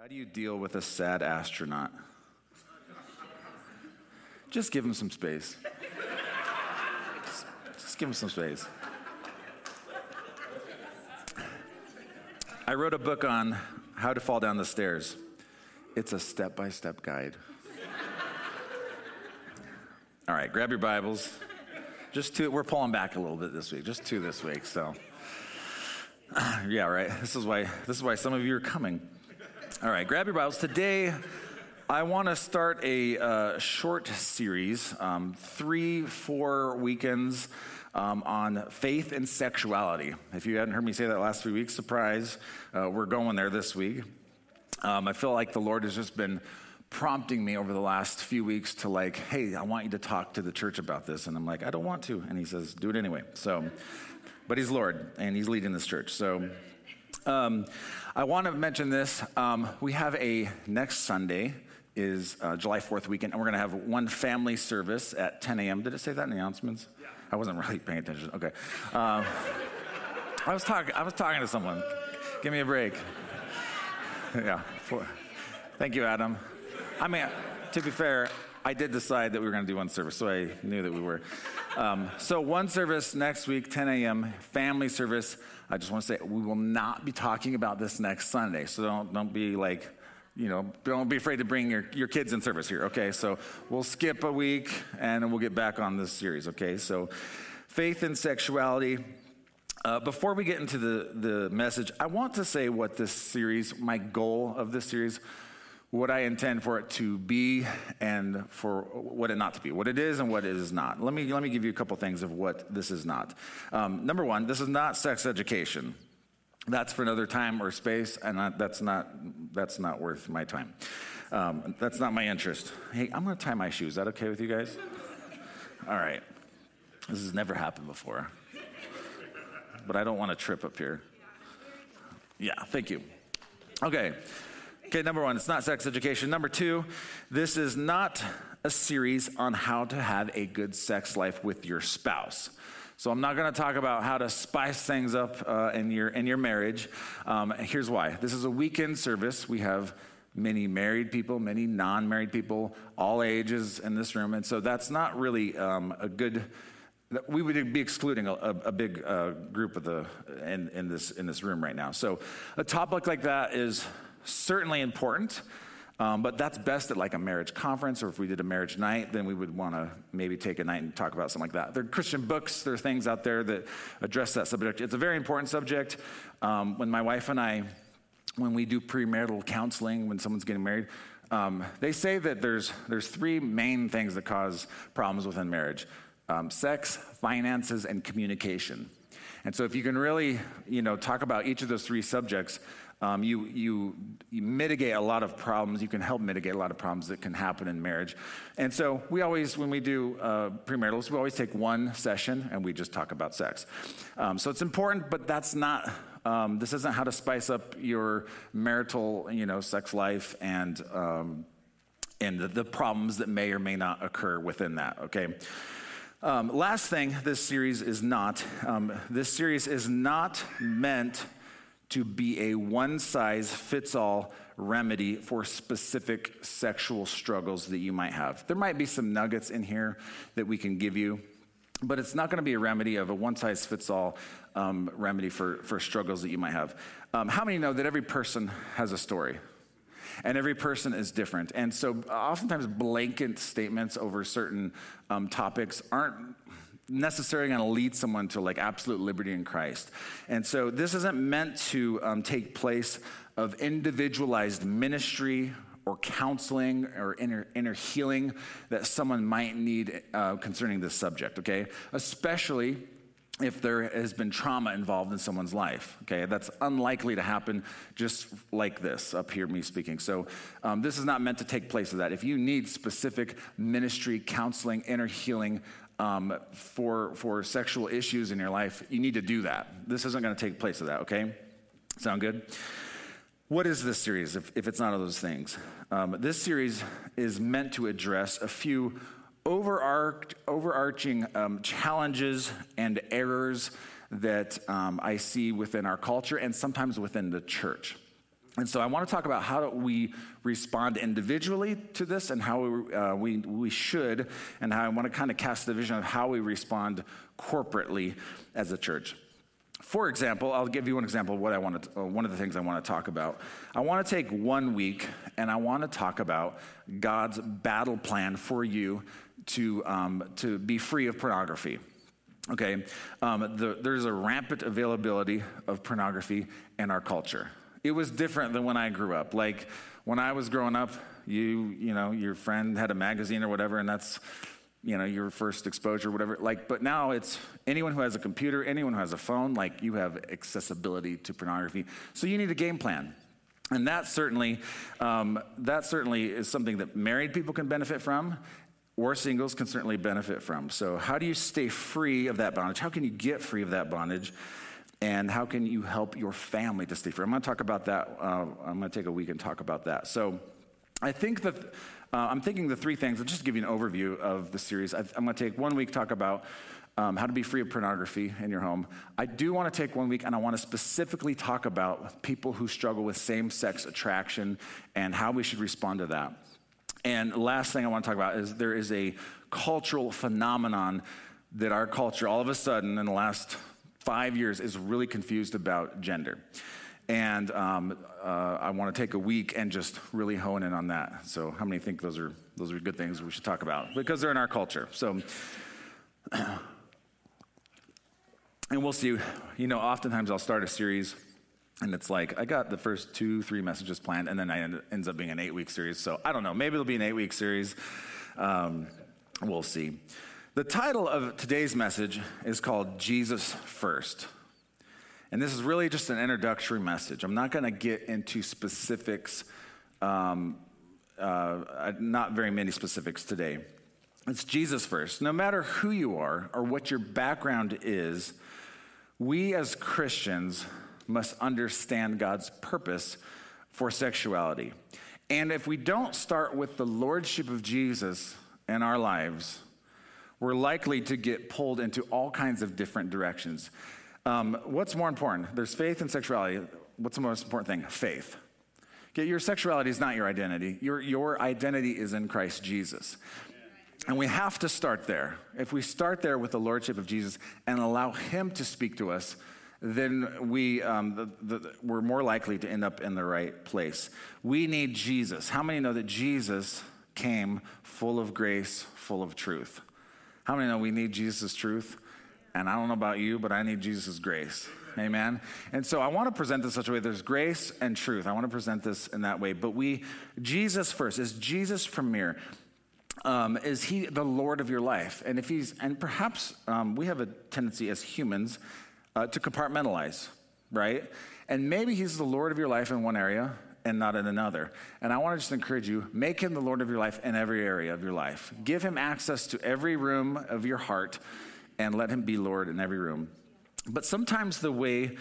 How do you deal with a sad astronaut? Just give him some space. Just, just give him some space. I wrote a book on how to fall down the stairs. It's a step by step guide. All right, grab your Bibles. Just two, we're pulling back a little bit this week, just two this week, so. Yeah, right. This is why this is why some of you are coming. All right, grab your Bibles. Today, I want to start a uh, short series, um, three, four weekends um, on faith and sexuality. If you hadn't heard me say that last three weeks, surprise, uh, we're going there this week. Um, I feel like the Lord has just been prompting me over the last few weeks to like, hey, I want you to talk to the church about this, and I'm like, I don't want to, and He says, do it anyway. So, but He's Lord, and He's leading this church. So. Um, I want to mention this. Um, we have a next Sunday is uh, July 4th weekend, and we're going to have one family service at 10 a.m. Did it say that in the announcements? Yeah. I wasn't really paying attention. Okay. Um, I was talking. I was talking to someone. Give me a break. yeah. For, thank you, Adam. I mean, to be fair, I did decide that we were going to do one service, so I knew that we were. Um, so one service next week, 10 a.m. family service. I just want to say we will not be talking about this next Sunday, so don't don't be like, you know, don't be afraid to bring your, your kids in service here. Okay, so we'll skip a week and we'll get back on this series. Okay, so faith and sexuality. Uh, before we get into the the message, I want to say what this series, my goal of this series what I intend for it to be and for what it not to be, what it is and what it is not. Let me, let me give you a couple things of what this is not. Um, number one, this is not sex education. That's for another time or space, and I, that's, not, that's not worth my time. Um, that's not my interest. Hey, I'm going to tie my shoes. Is that okay with you guys? All right. This has never happened before. But I don't want to trip up here. Yeah, thank you. Okay. Okay, number one, it's not sex education. Number two, this is not a series on how to have a good sex life with your spouse. So I'm not going to talk about how to spice things up uh, in your in your marriage. Um, here's why. This is a weekend service. We have many married people, many non-married people, all ages in this room, and so that's not really um, a good. We would be excluding a, a big uh, group of the in, in this in this room right now. So a topic like that is certainly important. Um, but that's best at like a marriage conference, or if we did a marriage night, then we would want to maybe take a night and talk about something like that. There are Christian books, there are things out there that address that subject. It's a very important subject. Um, when my wife and I, when we do premarital counseling, when someone's getting married, um, they say that there's, there's three main things that cause problems within marriage um, sex, finances, and communication. And so if you can really, you know, talk about each of those three subjects, um, you, you, you mitigate a lot of problems. You can help mitigate a lot of problems that can happen in marriage. And so we always, when we do uh, premaritals, we always take one session and we just talk about sex. Um, so it's important, but that's not. Um, this isn't how to spice up your marital, you know, sex life and um, and the, the, problems that may or may not occur within that. Okay. Um, last thing, this series is not. Um, this series is not meant to be a one size fits all remedy for specific sexual struggles that you might have. There might be some nuggets in here that we can give you, but it's not going to be a remedy of a one size fits all um, remedy for, for struggles that you might have. Um, how many know that every person has a story? and every person is different. And so, oftentimes, blanket statements over certain um, topics aren't necessarily going to lead someone to like absolute liberty in Christ. And so this isn't meant to um, take place of individualized ministry or counseling or inner, inner healing that someone might need uh, concerning this subject, okay? Especially if there has been trauma involved in someone's life. Okay, that's unlikely to happen just like this up here, me speaking. So, um, this is not meant to take place of that. If you need specific ministry, counseling, inner healing um, for, for sexual issues in your life, you need to do that. This isn't going to take place of that, okay? Sound good? What is this series if, if it's not of those things? Um, this series is meant to address a few overarch, overarching um, challenges and errors that um, I see within our culture and sometimes within the church. And so I want to talk about how we respond individually to this and how we, uh, we, we should, and how I want to kind of cast the vision of how we respond corporately as a church. For example, I'll give you one example of what I want to, uh, one of the things I want to talk about. I want to take one week and I want to talk about God's battle plan for you to, um, to be free of pornography. Okay, um, the, there's a rampant availability of pornography in our culture. It was different than when I grew up. Like when I was growing up, you, you know, your friend had a magazine or whatever, and that's you know, your first exposure, whatever. Like, but now it's anyone who has a computer, anyone who has a phone, like you have accessibility to pornography. So you need a game plan. And that certainly, um, that certainly is something that married people can benefit from, or singles can certainly benefit from. So, how do you stay free of that bondage? How can you get free of that bondage? And how can you help your family to stay free? I'm going to talk about that. Uh, I'm going to take a week and talk about that. So, I think that uh, I'm thinking the three things, I'll just give you an overview of the series. I, am going to take one week, talk about um, how to be free of pornography in your home. I do want to take one week and I want to specifically talk about people who struggle with same sex attraction and how we should respond to that. And last thing I want to talk about is there is a cultural phenomenon that our culture, all of a sudden, in the last five years, is really confused about gender. And um, uh, I want to take a week and just really hone in on that. So, how many think those are those are good things we should talk about because they're in our culture? So, and we'll see. You know, oftentimes I'll start a series, and it's like I got the first two, three messages planned, and then it end, ends up being an eight-week series. So I don't know. Maybe it'll be an eight-week series. Um, we'll see. The title of today's message is called Jesus First. And this is really just an introductory message. I'm not going to get into specifics, um, uh, not very many specifics today. It's Jesus first. No matter who you are or what your background is, we as Christians must understand God's purpose for sexuality. And if we don't start with the lordship of Jesus in our lives, we're likely to get pulled into all kinds of different directions. Um, what's more important? There's faith and sexuality. What's the most important thing? Faith. Okay, your sexuality is not your identity. Your, your identity is in Christ Jesus. And we have to start there. If we start there with the Lordship of Jesus and allow Him to speak to us, then we, um, the, the, we're more likely to end up in the right place. We need Jesus. How many know that Jesus came full of grace, full of truth? How many know we need Jesus' truth? And I don't know about you, but I need Jesus' grace. Amen. And so I want to present this such a way there's grace and truth. I want to present this in that way. But we, Jesus first, is Jesus premier? Um, is he the Lord of your life? And if he's, and perhaps um, we have a tendency as humans uh, to compartmentalize, right? And maybe he's the Lord of your life in one area and not in another. And I want to just encourage you make him the Lord of your life in every area of your life. Give him access to every room of your heart and let him be Lord in every room. But sometimes the way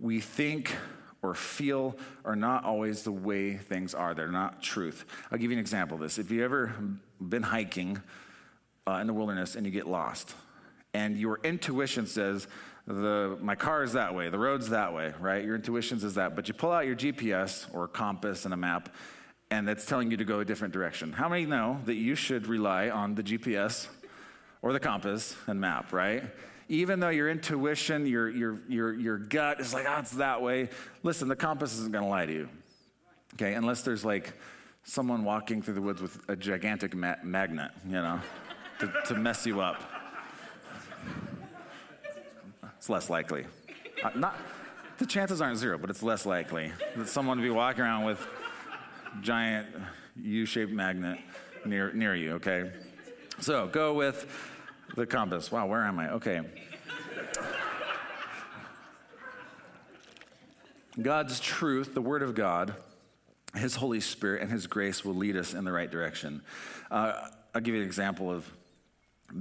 we think or feel are not always the way things are. They're not truth. I'll give you an example of this. If you've ever been hiking uh, in the wilderness and you get lost, and your intuition says, the, my car is that way, the road's that way, right? Your intuition says that. But you pull out your GPS or compass and a map, and that's telling you to go a different direction. How many know that you should rely on the GPS or the compass and map, right? Even though your intuition, your, your, your, your gut is like, oh, it's that way. Listen, the compass isn't going to lie to you, okay? Unless there's like someone walking through the woods with a gigantic ma- magnet, you know, to, to mess you up. It's less likely. Uh, not, the chances aren't zero, but it's less likely that someone would be walking around with giant U-shaped magnet near, near you, okay? So go with the compass. Wow, where am I? Okay. God's truth, the Word of God, His Holy Spirit, and His grace will lead us in the right direction. Uh, I'll give you an example of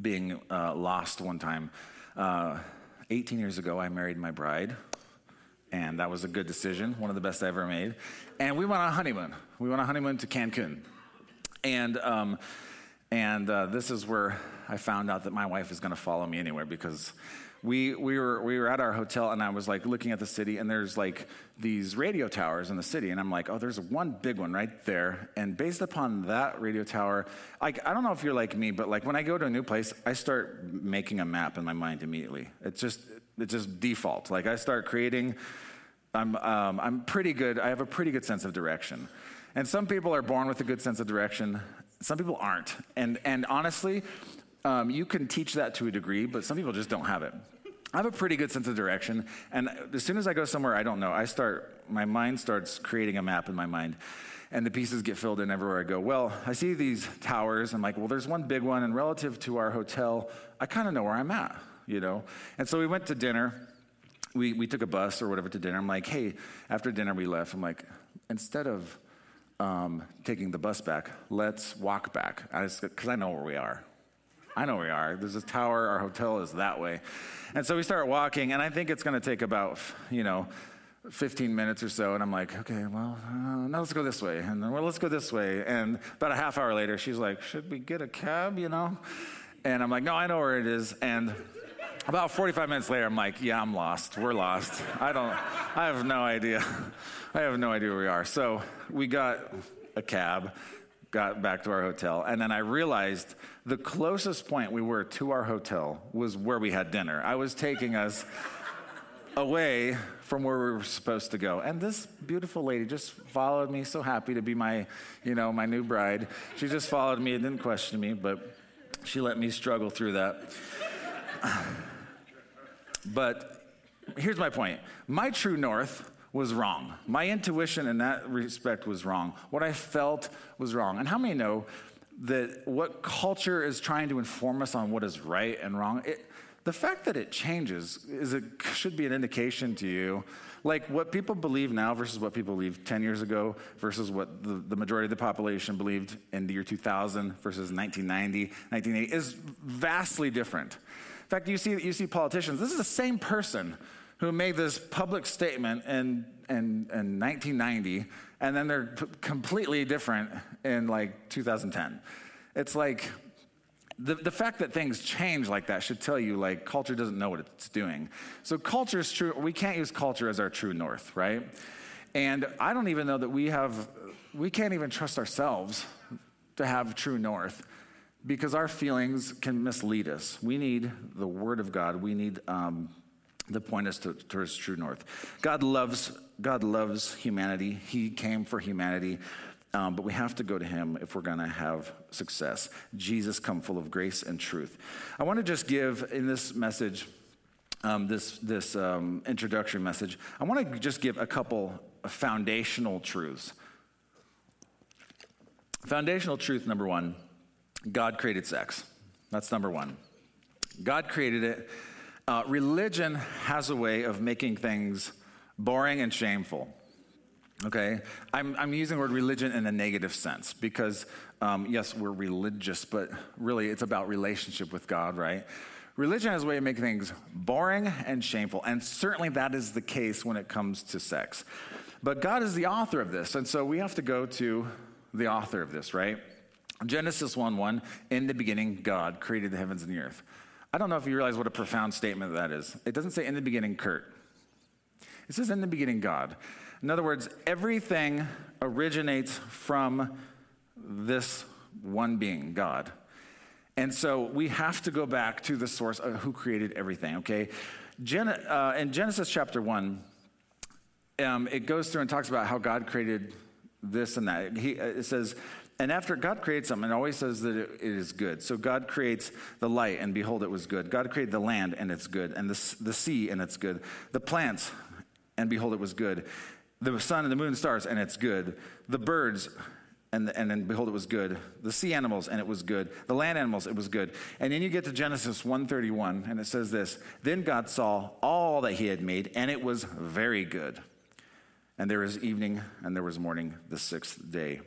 being uh, lost one time. Uh, 18 years ago, I married my bride, and that was a good decision, one of the best I ever made. And we went on a honeymoon. We went on a honeymoon to Cancun. And um, and uh, this is where I found out that my wife is going to follow me anywhere because we, we, were, we were at our hotel and I was like looking at the city and there's like these radio towers in the city. And I'm like, oh, there's one big one right there. And based upon that radio tower, like, I don't know if you're like me, but like when I go to a new place, I start making a map in my mind immediately. It's just, it's just default. Like I start creating, I'm, um, I'm pretty good, I have a pretty good sense of direction. And some people are born with a good sense of direction. Some people aren't. And, and honestly, um, you can teach that to a degree, but some people just don't have it. I have a pretty good sense of direction, and as soon as I go somewhere I don't know, I start, my mind starts creating a map in my mind, and the pieces get filled in everywhere I go. Well, I see these towers, I'm like, well, there's one big one, and relative to our hotel, I kind of know where I'm at, you know? And so we went to dinner. We, we took a bus or whatever to dinner. I'm like, hey, after dinner we left. I'm like, instead of um, taking the bus back, let's walk back, because I, I know where we are. I know where we are. There's a tower. Our hotel is that way. And so we start walking, and I think it's going to take about, you know, 15 minutes or so. And I'm like, okay, well, uh, now let's go this way. And then, well, let's go this way. And about a half hour later, she's like, should we get a cab, you know? And I'm like, no, I know where it is. And about 45 minutes later, I'm like, yeah, I'm lost. We're lost. I don't, I have no idea. I have no idea where we are. So we got a cab got back to our hotel. And then I realized the closest point we were to our hotel was where we had dinner. I was taking us away from where we were supposed to go. And this beautiful lady just followed me, so happy to be my, you know, my new bride. She just followed me and didn't question me, but she let me struggle through that. But here's my point. My true north was wrong. My intuition in that respect was wrong. What I felt was wrong. And how many know that what culture is trying to inform us on what is right and wrong? It, the fact that it changes is it should be an indication to you like what people believe now versus what people believed 10 years ago versus what the, the, majority of the population believed in the year 2000 versus 1990 1980 is vastly different in fact you see you see politicians this is the same person who made this public statement in, in, in 1990, and then they're p- completely different in like 2010. It's like the, the fact that things change like that should tell you like culture doesn't know what it's doing. So culture is true. We can't use culture as our true north, right? And I don't even know that we have, we can't even trust ourselves to have true north because our feelings can mislead us. We need the Word of God. We need um, the point is to, towards true north. God loves God loves humanity. He came for humanity, um, but we have to go to Him if we're going to have success. Jesus, come full of grace and truth. I want to just give in this message, um, this this um, introductory message. I want to just give a couple foundational truths. Foundational truth number one: God created sex. That's number one. God created it uh, religion has a way of making things boring and shameful. Okay? I'm, I'm using the word religion in a negative sense because, um, yes, we're religious, but really it's about relationship with God, right? Religion has a way of making things boring and shameful, and certainly that is the case when it comes to sex. But God is the author of this, and so we have to go to the author of this, right? Genesis 1 1, in the beginning, God created the heavens and the earth. I don't know if you realize what a profound statement that is. It doesn't say in the beginning, Kurt. It says in the beginning, God. In other words, everything originates from this one being, God. And so we have to go back to the source of who created everything, okay? Gen- uh, in Genesis chapter 1, um, it goes through and talks about how God created this and that. He, it says, and after God creates something, it always says that it, is good. So God creates the light, and behold, it was good. God created the land, and it's good. And the, the sea, and it's good. The plants, and behold, it was good. The sun and the moon and stars, and it's good. The birds, and, and then behold, it was good. The sea animals, and it was good. The land animals, it was good. And then you get to Genesis 131, and it says this Then God saw all that he had made, and it was very good. And there was evening, and there was morning, the sixth day.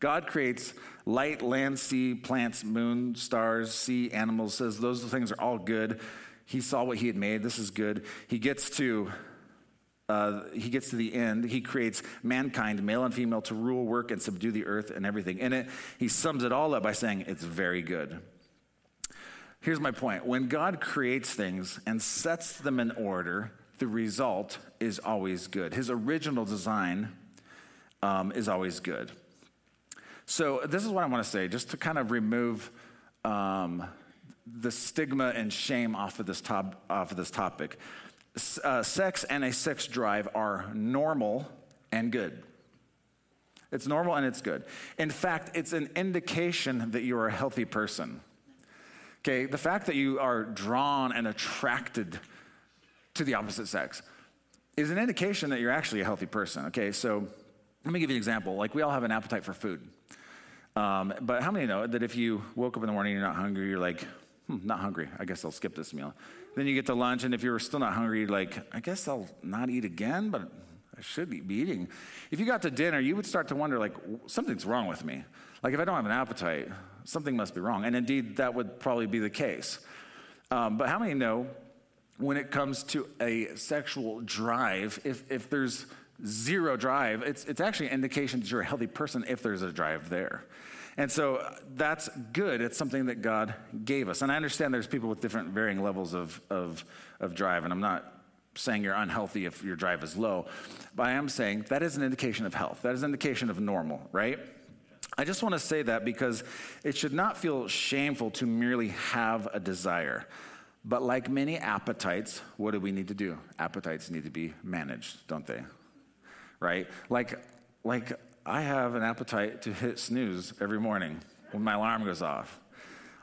God creates light, land, sea, plants, moon, stars, sea, animals, says those things are all good. He saw what he had made. This is good. He gets to uh, he gets to the end. He creates mankind, male and female, to rule, work, and subdue the earth and everything in it. He sums it all up by saying it's very good. Here's my point when God creates things and sets them in order, the result is always good. His original design um, is always good. So, this is what I want to say, just to kind of remove um, the stigma and shame off of this, top, off of this topic. Uh, sex and a sex drive are normal and good. It's normal and it's good. In fact, it's an indication that you're a healthy person. Okay, the fact that you are drawn and attracted to the opposite sex is an indication that you're actually a healthy person. Okay, so let me give you an example. Like, we all have an appetite for food. Um, but how many know that if you woke up in the morning and you're not hungry, you're like, hmm, not hungry. I guess I'll skip this meal. Then you get to lunch, and if you're still not hungry, you're like, I guess I'll not eat again, but I should be eating. If you got to dinner, you would start to wonder, like, something's wrong with me. Like, if I don't have an appetite, something must be wrong. And indeed, that would probably be the case. Um, but how many know when it comes to a sexual drive, if, if there's zero drive, it's, it's actually an indication that you're a healthy person if there's a drive there. And so uh, that's good. It's something that God gave us. And I understand there's people with different varying levels of, of, of drive, and I'm not saying you're unhealthy if your drive is low, but I am saying that is an indication of health. That is an indication of normal, right? I just want to say that because it should not feel shameful to merely have a desire. But like many appetites, what do we need to do? Appetites need to be managed, don't they? Right? Like, like I have an appetite to hit snooze every morning when my alarm goes off.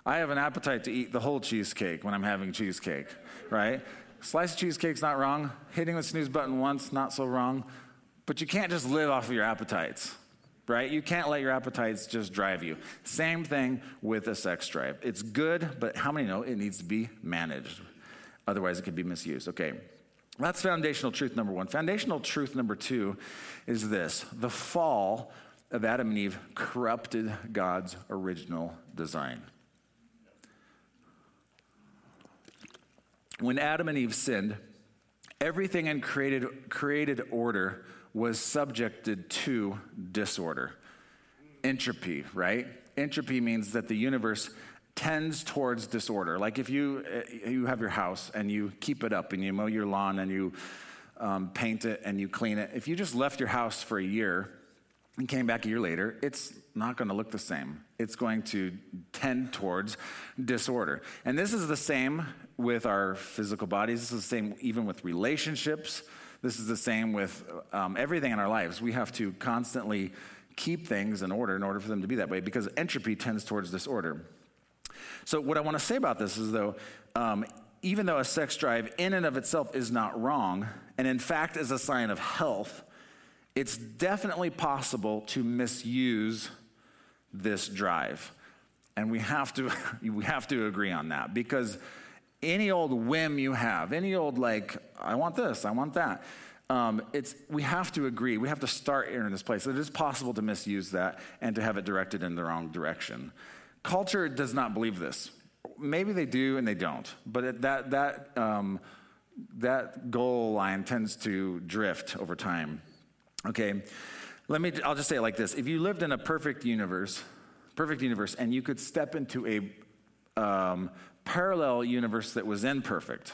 I have an appetite to eat the whole cheesecake when I'm having cheesecake, right? Slice of cheesecake's not wrong. Hitting the snooze button once, not so wrong. But you can't just live off of your appetites, right? You can't let your appetites just drive you. Same thing with a sex drive. It's good, but how many know it needs to be managed? Otherwise, it could be misused. Okay. That's foundational truth number one. Foundational truth number two is this the fall of Adam and Eve corrupted God's original design. When Adam and Eve sinned, everything in created, created order was subjected to disorder. Entropy, right? Entropy means that the universe tends towards disorder. Like if you, uh, you have your house and you keep it up and you mow your lawn and you um, paint it and you clean it, if you just left your house for a year and came back a year later, it's not going to look the same. It's going to tend towards disorder. And this is the same with our physical bodies. This is the same even with relationships. This is the same with um, everything in our lives. We have to constantly keep things in order in order for them to be that way because entropy tends towards disorder. So, what I want to say about this is, though, um, even though a sex drive in and of itself is not wrong, and in fact is a sign of health, it's definitely possible to misuse this drive. And we have to, we have to agree on that because any old whim you have, any old, like, I want this, I want that, um, it's, we have to agree. We have to start here in this place. It is possible to misuse that and to have it directed in the wrong direction. Culture does not believe this. Maybe they do and they don't, but that, that, um, that goal line tends to drift over time. Okay, let me, I'll just say it like this. If you lived in a perfect universe, perfect universe, and you could step into a um, parallel universe that was imperfect,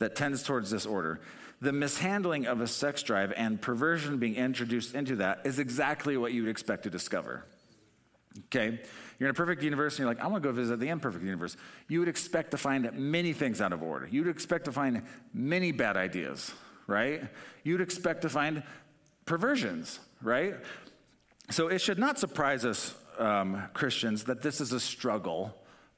that tends towards this order, the mishandling of a sex drive and perversion being introduced into that is exactly what you would expect to discover. Okay? You're in a perfect universe and you're like, I want to go visit the imperfect universe. You would expect to find many things out of order. You'd expect to find many bad ideas, right? You'd expect to find perversions, right? So it should not surprise us, um, Christians, that this is a struggle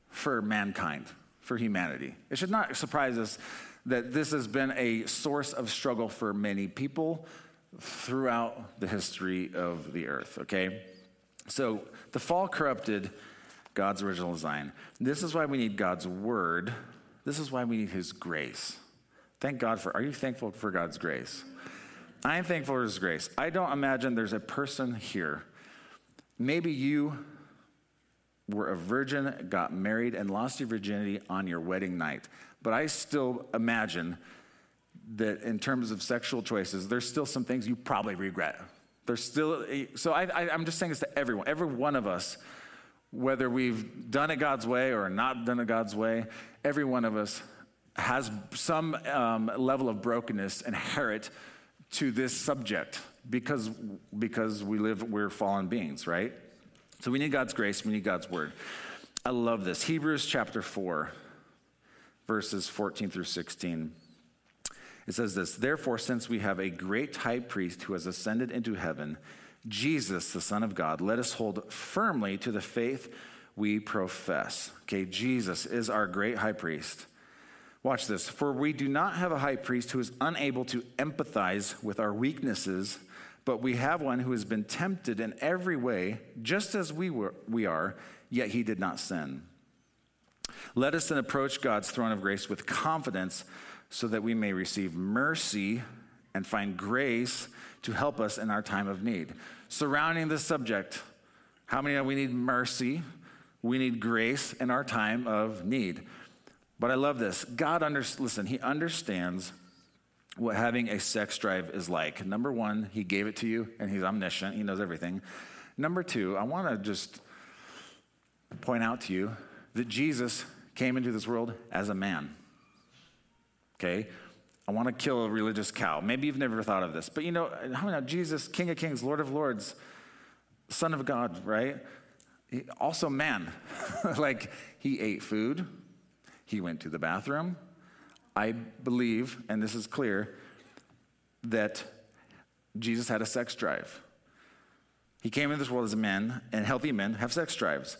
for mankind, for humanity. It should not surprise us that this has been a source of struggle for many people throughout the history of the earth, okay? So the fall corrupted God's original design. This is why we need God's word. This is why we need his grace. Thank God for, are you thankful for God's grace? I am thankful for his grace. I don't imagine there's a person here. Maybe you were a virgin, got married, and lost your virginity on your wedding night. But I still imagine that in terms of sexual choices, there's still some things you probably regret. There's still, so I, I, I'm just saying this to everyone. Every one of us whether we've done it God's way or not done it God's way, every one of us has some um, level of brokenness inherent to this subject because, because we live, we're fallen beings, right? So we need God's grace, we need God's word. I love this. Hebrews chapter 4, verses 14 through 16. It says this Therefore, since we have a great high priest who has ascended into heaven, Jesus, the Son of God, let us hold firmly to the faith we profess. Okay, Jesus is our great high priest. Watch this. For we do not have a high priest who is unable to empathize with our weaknesses, but we have one who has been tempted in every way, just as we, were, we are, yet he did not sin. Let us then approach God's throne of grace with confidence so that we may receive mercy and find grace to help us in our time of need. Surrounding this subject, how many know we need mercy? We need grace in our time of need. But I love this. God under, listen, he understands what having a sex drive is like. Number one, he gave it to you and he's omniscient, he knows everything. Number two, I want to just point out to you that Jesus came into this world as a man. Okay? I want to kill a religious cow. Maybe you've never thought of this, but you know, how Jesus, King of Kings, Lord of Lords, Son of God, right? He, also man. like he ate food, he went to the bathroom. I believe, and this is clear, that Jesus had a sex drive. He came into this world as a man, and healthy men have sex drives.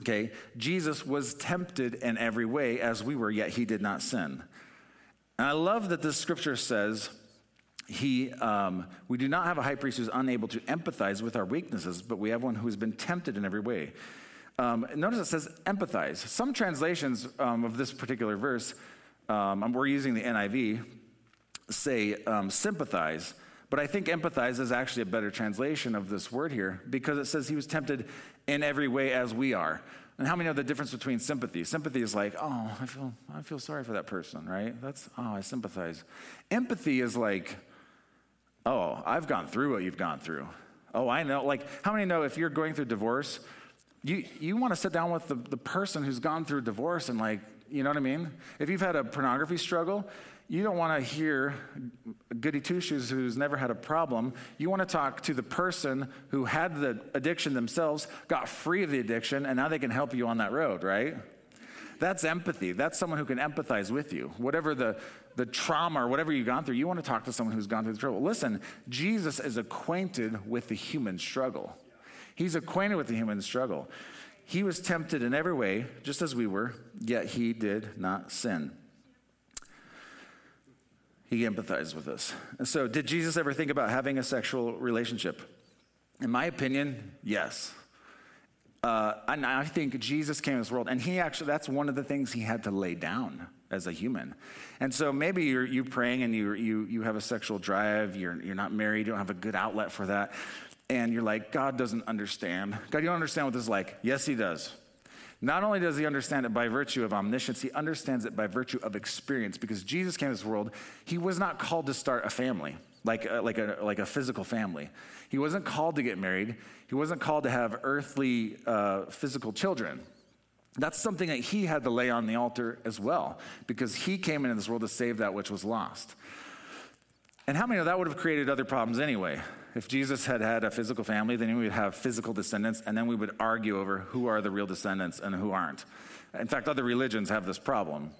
Okay, Jesus was tempted in every way as we were, yet he did not sin. And I love that this scripture says, he, um, we do not have a high priest who's unable to empathize with our weaknesses, but we have one who has been tempted in every way. Um, notice it says empathize. Some translations um, of this particular verse, um, we're using the NIV, say um, sympathize, but I think empathize is actually a better translation of this word here because it says he was tempted in every way as we are. And how many know the difference between sympathy? Sympathy is like, oh, I feel, I feel sorry for that person, right? That's, oh, I sympathize. Empathy is like, oh, I've gone through what you've gone through. Oh, I know. Like, how many know if you're going through divorce, you, you want to sit down with the, the person who's gone through divorce and, like, you know what I mean? If you've had a pornography struggle, you don't want to hear goody two shoes who's never had a problem. You want to talk to the person who had the addiction themselves, got free of the addiction, and now they can help you on that road, right? That's empathy. That's someone who can empathize with you. Whatever the, the trauma or whatever you've gone through, you want to talk to someone who's gone through the trouble. Listen, Jesus is acquainted with the human struggle. He's acquainted with the human struggle. He was tempted in every way, just as we were, yet he did not sin. He empathized with us. And so, did Jesus ever think about having a sexual relationship? In my opinion, yes. Uh, and I think Jesus came to this world, and he actually, that's one of the things he had to lay down as a human. And so maybe you're you praying and you, you, you have a sexual drive, you're, you're not married, you don't have a good outlet for that, and you're like, God doesn't understand. God, you don't understand what this is like. Yes, he does. Not only does he understand it by virtue of omniscience, he understands it by virtue of experience because Jesus came to this world. He was not called to start a family, like a, like a, like a physical family. He wasn't called to get married. He wasn't called to have earthly uh, physical children. That's something that he had to lay on the altar as well because he came into this world to save that which was lost. And how many of that would have created other problems anyway? If Jesus had had a physical family, then we would have physical descendants, and then we would argue over who are the real descendants and who aren't. In fact, other religions have this problem.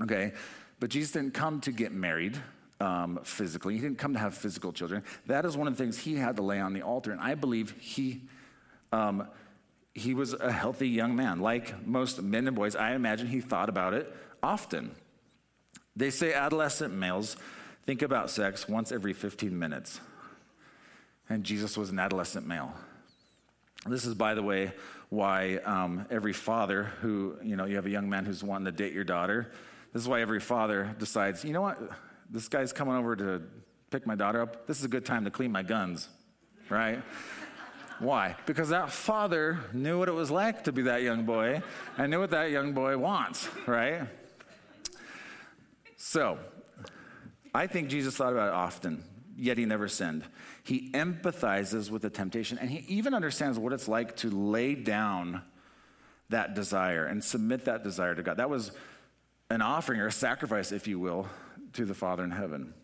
Okay? But Jesus didn't come to get married um, physically, he didn't come to have physical children. That is one of the things he had to lay on the altar, and I believe he. Um, he was a healthy young man. Like most men and boys, I imagine he thought about it often. They say adolescent males think about sex once every 15 minutes and Jesus was an adolescent male. This is, by the way, why um, every father who, you know, you have a young man who's wanting to date your daughter, this is why every father decides, you know what, this guy's coming over to pick my daughter up. This is a good time to clean my guns, right? Why? Because that father knew what it was like to be that young boy and knew what that young boy wants, right? So, I think Jesus thought about it often yet he never sinned. He empathizes with the temptation, and he even understands what it's like to lay down that desire and submit that desire to God. That was an offering or a sacrifice, if you will, to the Father in heaven.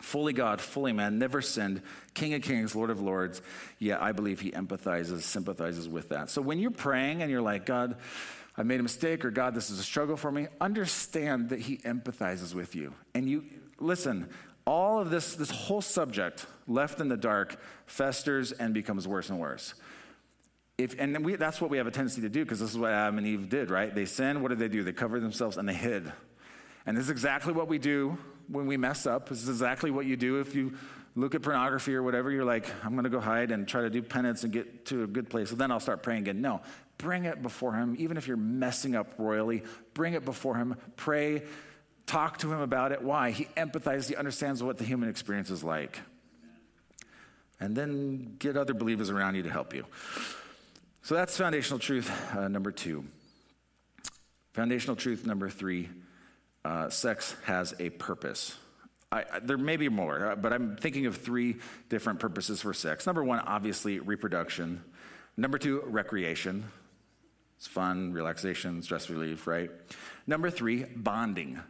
Fully God, fully man, never sinned, King of kings, Lord of lords. Yeah, I believe he empathizes, sympathizes with that. So when you're praying and you're like, God, I made a mistake, or God, this is a struggle for me, understand that he empathizes with you. And you, listen, all of this, this whole subject, left in the dark, festers and becomes worse and worse. If, and we, that's what we have a tendency to do because this is what Adam and Eve did, right? They sinned. What did they do? They covered themselves and they hid. And this is exactly what we do when we mess up. This is exactly what you do if you look at pornography or whatever. You're like, I'm going to go hide and try to do penance and get to a good place. And then I'll start praying again. No, bring it before Him. Even if you're messing up royally, bring it before Him. Pray, talk to Him about it. Why? He empathizes, He understands what the human experience is like. And then get other believers around you to help you. So that's foundational truth uh, number two. Foundational truth number three uh, sex has a purpose. I, there may be more, uh, but I'm thinking of three different purposes for sex. Number one, obviously, reproduction. Number two, recreation. It's fun, relaxation, stress relief, right? Number three, bonding.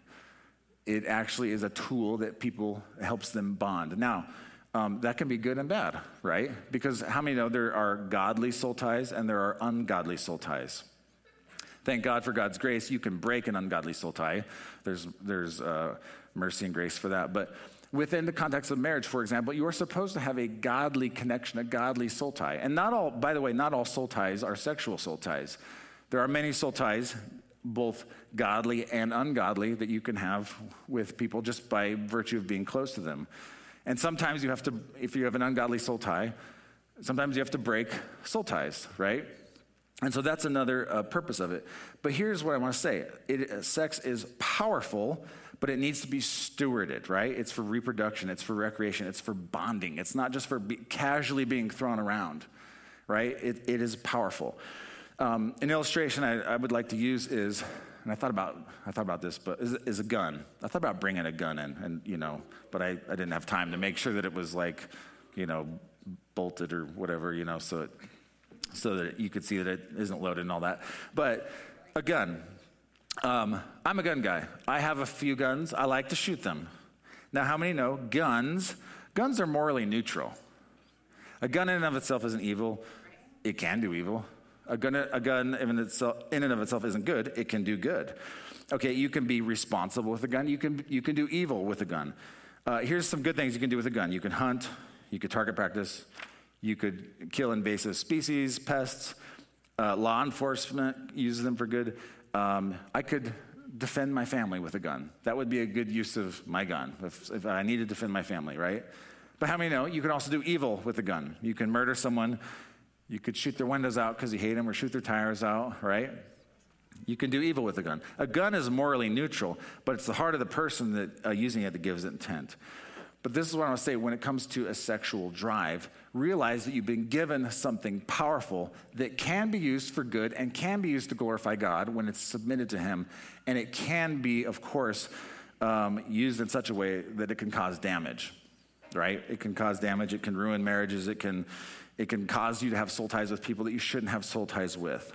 It actually is a tool that people helps them bond. Now, um, that can be good and bad, right? Because how many know there are godly soul ties and there are ungodly soul ties? Thank God for God's grace. You can break an ungodly soul tie. There's, there's uh, mercy and grace for that. But within the context of marriage, for example, you are supposed to have a godly connection, a godly soul tie. And not all, by the way, not all soul ties are sexual soul ties. There are many soul ties, both godly and ungodly, that you can have with people just by virtue of being close to them. And sometimes you have to, if you have an ungodly soul tie, sometimes you have to break soul ties, right? And so that's another uh, purpose of it. But here's what I want to say it, uh, sex is powerful, but it needs to be stewarded, right? It's for reproduction, it's for recreation, it's for bonding. It's not just for be, casually being thrown around, right? It, it is powerful. Um, an illustration I, I, would like to use is, and I thought about, I thought about this, but is, is a gun. I thought about bringing a gun in, and you know, but I, I didn't have time to make sure that it was like, you know, bolted or whatever, you know, so it so that you could see that it isn't loaded and all that. But a gun. Um, I'm a gun guy. I have a few guns. I like to shoot them. Now, how many know guns? Guns are morally neutral. A gun in and of itself isn't evil. It can do evil. A gun, a gun in, itself, in and of itself isn't good. It can do good. Okay, you can be responsible with a gun. You can, you can do evil with a gun. Uh, here's some good things you can do with a gun. You can hunt. You can target practice. You could kill invasive species, pests. Uh, law enforcement uses them for good. Um, I could defend my family with a gun. That would be a good use of my gun if, if I need to defend my family, right? But how many know you can also do evil with a gun? You can murder someone. You could shoot their windows out because you hate them or shoot their tires out, right? You can do evil with a gun. A gun is morally neutral, but it's the heart of the person that uh, using it that gives it intent. But this is what I want to say when it comes to a sexual drive, realize that you've been given something powerful that can be used for good and can be used to glorify God when it's submitted to Him. And it can be, of course, um, used in such a way that it can cause damage, right? It can cause damage, it can ruin marriages, it can, it can cause you to have soul ties with people that you shouldn't have soul ties with.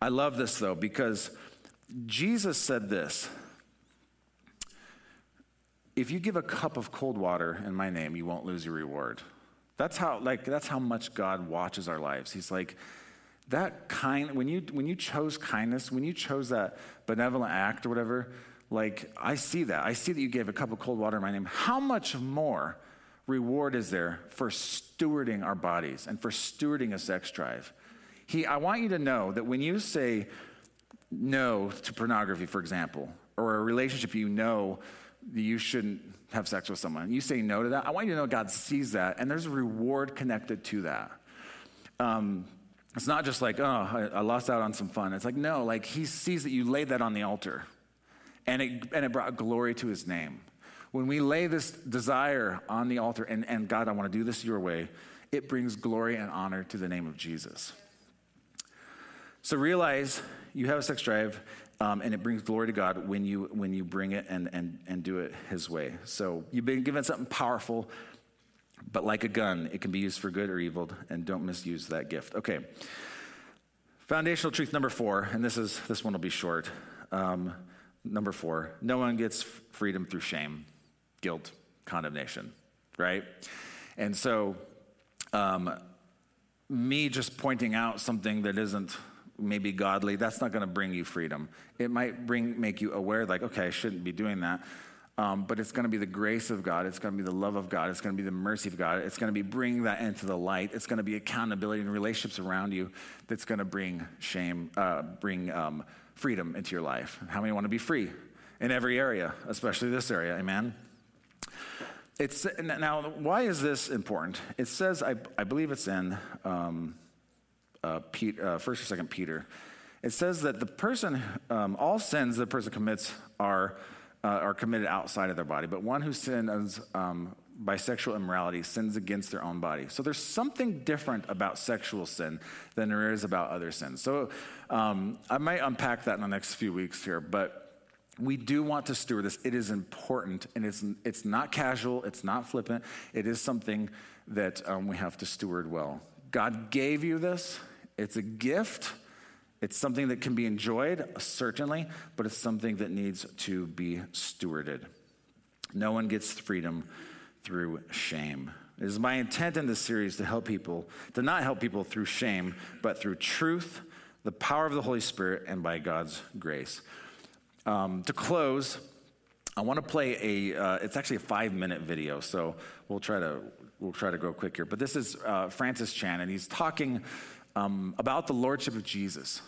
I love this though, because Jesus said this if you give a cup of cold water in my name, you won't lose your reward. That's how, like, that's how much God watches our lives. He's like, that kind, when you, when you chose kindness, when you chose that benevolent act or whatever, like, I see that. I see that you gave a cup of cold water in my name. How much more reward is there for stewarding our bodies and for stewarding a sex drive? He, I want you to know that when you say no to pornography, for example, or a relationship you know you shouldn't have sex with someone. You say no to that. I want you to know God sees that, and there's a reward connected to that. Um, it's not just like, oh, I, I, lost out on some fun. It's like, no, like he sees that you laid that on the altar, and it, and it brought glory to his name. When we lay this desire on the altar, and, and God, I want to do this your way, it brings glory and honor to the name of Jesus. So realize you have a sex drive, um, and it brings glory to God when you when you bring it and and and do it His way. So you've been given something powerful, but like a gun, it can be used for good or evil, and don't misuse that gift. Okay. Foundational truth number four, and this is this one will be short. Um, number four: No one gets freedom through shame, guilt, condemnation. Right, and so. Um, me just pointing out something that isn't maybe godly, that's not going to bring you freedom. It might bring make you aware, like, okay, I shouldn't be doing that. Um, but it's going to be the grace of God. It's going to be the love of God. It's going to be the mercy of God. It's going to be bringing that into the light. It's going to be accountability and relationships around you that's going to bring shame, uh, bring um, freedom into your life. How many want to be free in every area, especially this area? Amen. It's now. Why is this important? It says, I, I believe it's in um, uh, Pete, uh, First or Second Peter. It says that the person, um, all sins the person commits are uh, are committed outside of their body, but one who sins um, by sexual immorality sins against their own body. So there's something different about sexual sin than there is about other sins. So um, I might unpack that in the next few weeks here, but we do want to steward this. It is important, and it's, it's not casual, it's not flippant. It is something that um, we have to steward well. God gave you this, it's a gift. It's something that can be enjoyed, certainly, but it's something that needs to be stewarded. No one gets freedom through shame. It is my intent in this series to help people, to not help people through shame, but through truth, the power of the Holy Spirit, and by God's grace. Um, to close, I want to play a. Uh, it's actually a five-minute video, so we'll try to we'll try to go quick here. But this is uh, Francis Chan, and he's talking um, about the lordship of Jesus,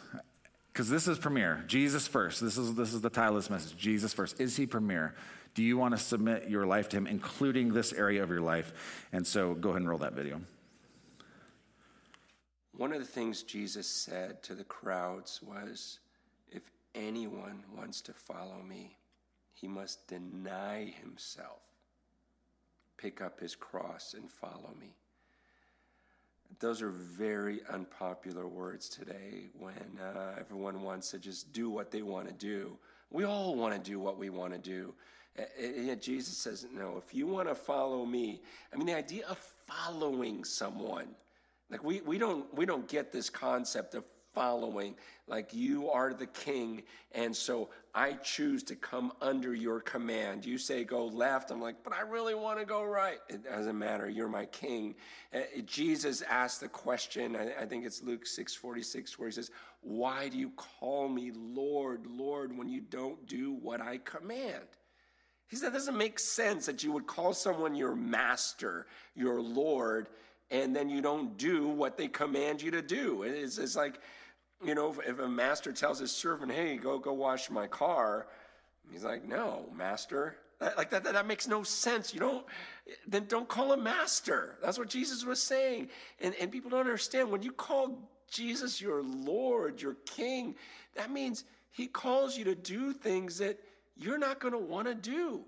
because this is premier. Jesus first. This is this is the title of this message. Jesus first. Is he premier? Do you want to submit your life to him, including this area of your life? And so, go ahead and roll that video. One of the things Jesus said to the crowds was anyone wants to follow me, he must deny himself, pick up his cross, and follow me. Those are very unpopular words today when uh, everyone wants to just do what they want to do. We all want to do what we want to do. And yet Jesus says, no, if you want to follow me, I mean, the idea of following someone, like we, we, don't, we don't get this concept of following, like you are the king, and so I choose to come under your command. You say go left, I'm like, but I really want to go right. It doesn't matter, you're my king. Uh, Jesus asked the question, I, I think it's Luke 6:46, where he says, Why do you call me Lord, Lord, when you don't do what I command? He said, That doesn't make sense that you would call someone your master, your Lord, and then you don't do what they command you to do. It's, it's like, you know, if, if a master tells his servant, hey, go, go wash my car, he's like, no, master. Like that, that, that makes no sense. You don't, then don't call him master. That's what Jesus was saying. And, and people don't understand when you call Jesus your Lord, your King, that means he calls you to do things that you're not going to want to do.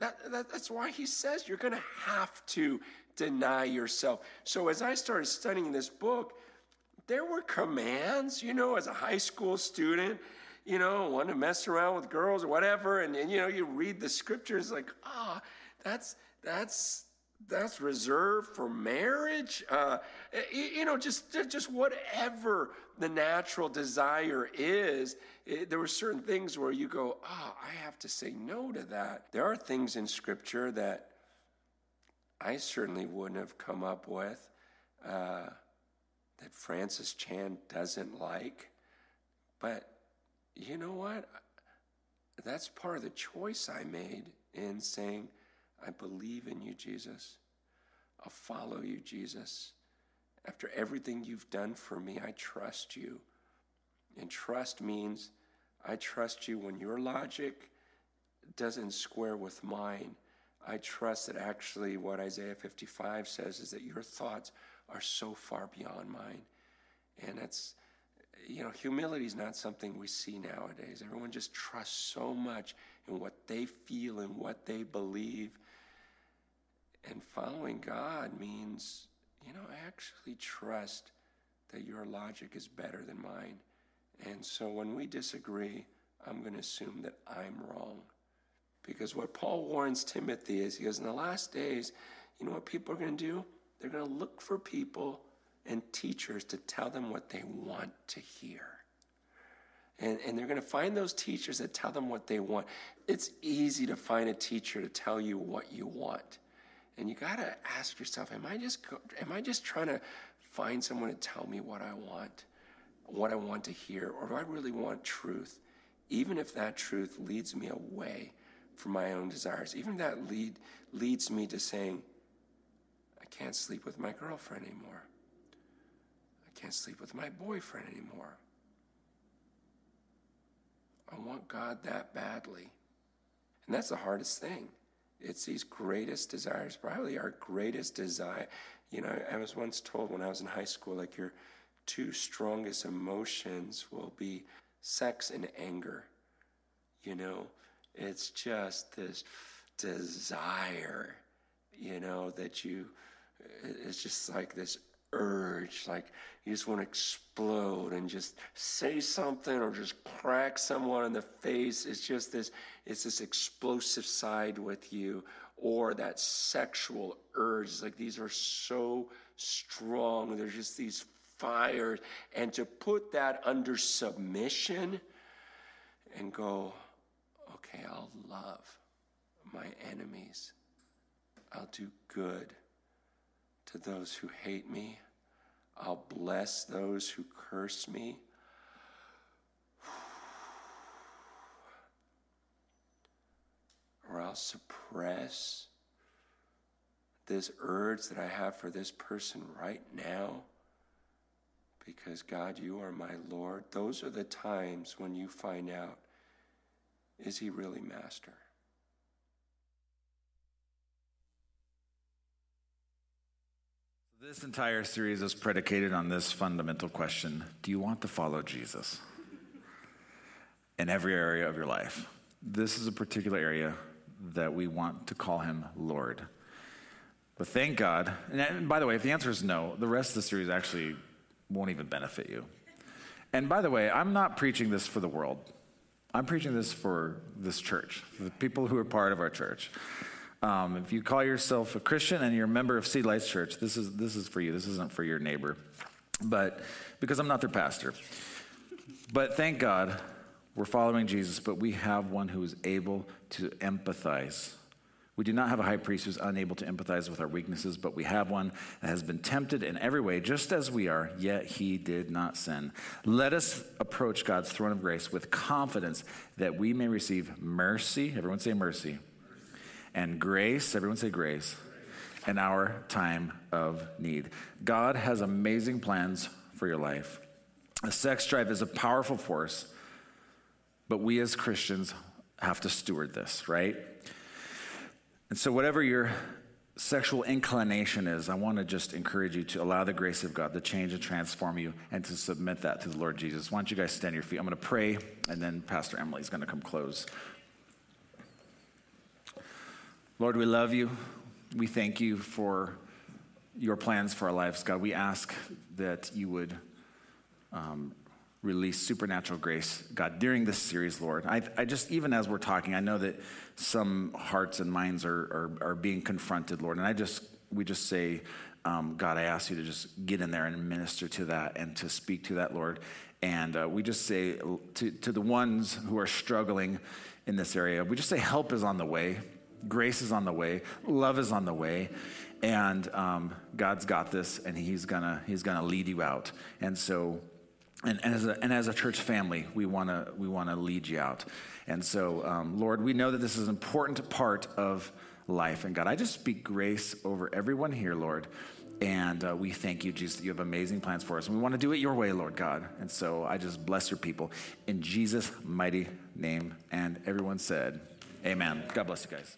That, that, that's why he says you're going to have to deny yourself. So as I started studying this book, there were commands, you know, as a high school student, you know, want to mess around with girls or whatever, and, and you know, you read the scriptures like, ah, oh, that's that's that's reserved for marriage. Uh, you, know, just just whatever the natural desire is. It, there were certain things where you go, ah, oh, I have to say no to that. There are things in Scripture that I certainly wouldn't have come up with. Uh, that Francis Chan doesn't like. But you know what? That's part of the choice I made in saying, I believe in you, Jesus. I'll follow you, Jesus. After everything you've done for me, I trust you. And trust means I trust you when your logic doesn't square with mine. I trust that actually what Isaiah 55 says is that your thoughts are so far beyond mine. And it's, you know, humility is not something we see nowadays. Everyone just trusts so much in what they feel and what they believe. And following God means, you know, actually trust that your logic is better than mine. And so when we disagree, I'm going to assume that I'm wrong. Because what Paul warns Timothy is he goes, in the last days, you know what people are going to do? They're going to look for people and teachers to tell them what they want to hear. And, and they're going to find those teachers that tell them what they want. It's easy to find a teacher to tell you what you want. And you got to ask yourself, am I just am I just trying to find someone to tell me what I want, what I want to hear, or do I really want truth? Even if that truth leads me away from my own desires, even if that lead leads me to saying, can't sleep with my girlfriend anymore. I can't sleep with my boyfriend anymore. I want God that badly. And that's the hardest thing. It's these greatest desires, probably our greatest desire. You know, I was once told when I was in high school, like your two strongest emotions will be sex and anger. You know, it's just this desire, you know, that you, it's just like this urge, like you just want to explode and just say something or just crack someone in the face. It's just this, it's this explosive side with you, or that sexual urge. It's like these are so strong. There's just these fires. And to put that under submission and go, okay, I'll love my enemies. I'll do good to those who hate me. I'll bless those who curse me. Or I'll suppress this urge that I have for this person right now because God, you are my Lord. Those are the times when you find out is he really master? This entire series is predicated on this fundamental question Do you want to follow Jesus in every area of your life? This is a particular area that we want to call him Lord. But thank God, and by the way, if the answer is no, the rest of the series actually won't even benefit you. And by the way, I'm not preaching this for the world. I'm preaching this for this church, the people who are part of our church. Um, if you call yourself a Christian and you're a member of City Lights Church, this is, this is for you. This isn't for your neighbor. But because I'm not their pastor. But thank God we're following Jesus, but we have one who is able to empathize. We do not have a high priest who's unable to empathize with our weaknesses, but we have one that has been tempted in every way, just as we are, yet he did not sin. Let us approach God's throne of grace with confidence that we may receive mercy. Everyone say mercy and grace, everyone say grace, in our time of need. God has amazing plans for your life. A sex drive is a powerful force, but we as Christians have to steward this, right? And so, whatever your sexual inclination is, I want to just encourage you to allow the grace of God to change and transform you and to submit that to the Lord Jesus. Why don't you guys stand your feet? I'm going to pray, and then Pastor Emily's going to come close. Lord, we love you. We thank you for your plans for our lives, God. We ask that you would um, release supernatural grace, God, during this series, Lord. I, I, just, even as we're talking, I know that some hearts and minds are, are, are being confronted, Lord. And I just, we just say, um, God, I ask you to just get in there and minister to that and to speak to that, Lord. And uh, we just say to, to the ones who are struggling in this area, we just say help is on the way. Grace is on the way, love is on the way, and um, God's got this, and He's gonna He's gonna lead you out. And so, and, and as a, and as a church family, we wanna we wanna lead you out. And so, um, Lord, we know that this is an important part of life. And God, I just speak grace over everyone here, Lord. And uh, we thank you, Jesus, that you have amazing plans for us. And we want to do it your way, Lord God. And so I just bless your people in Jesus' mighty name. And everyone said, Amen. God bless you guys.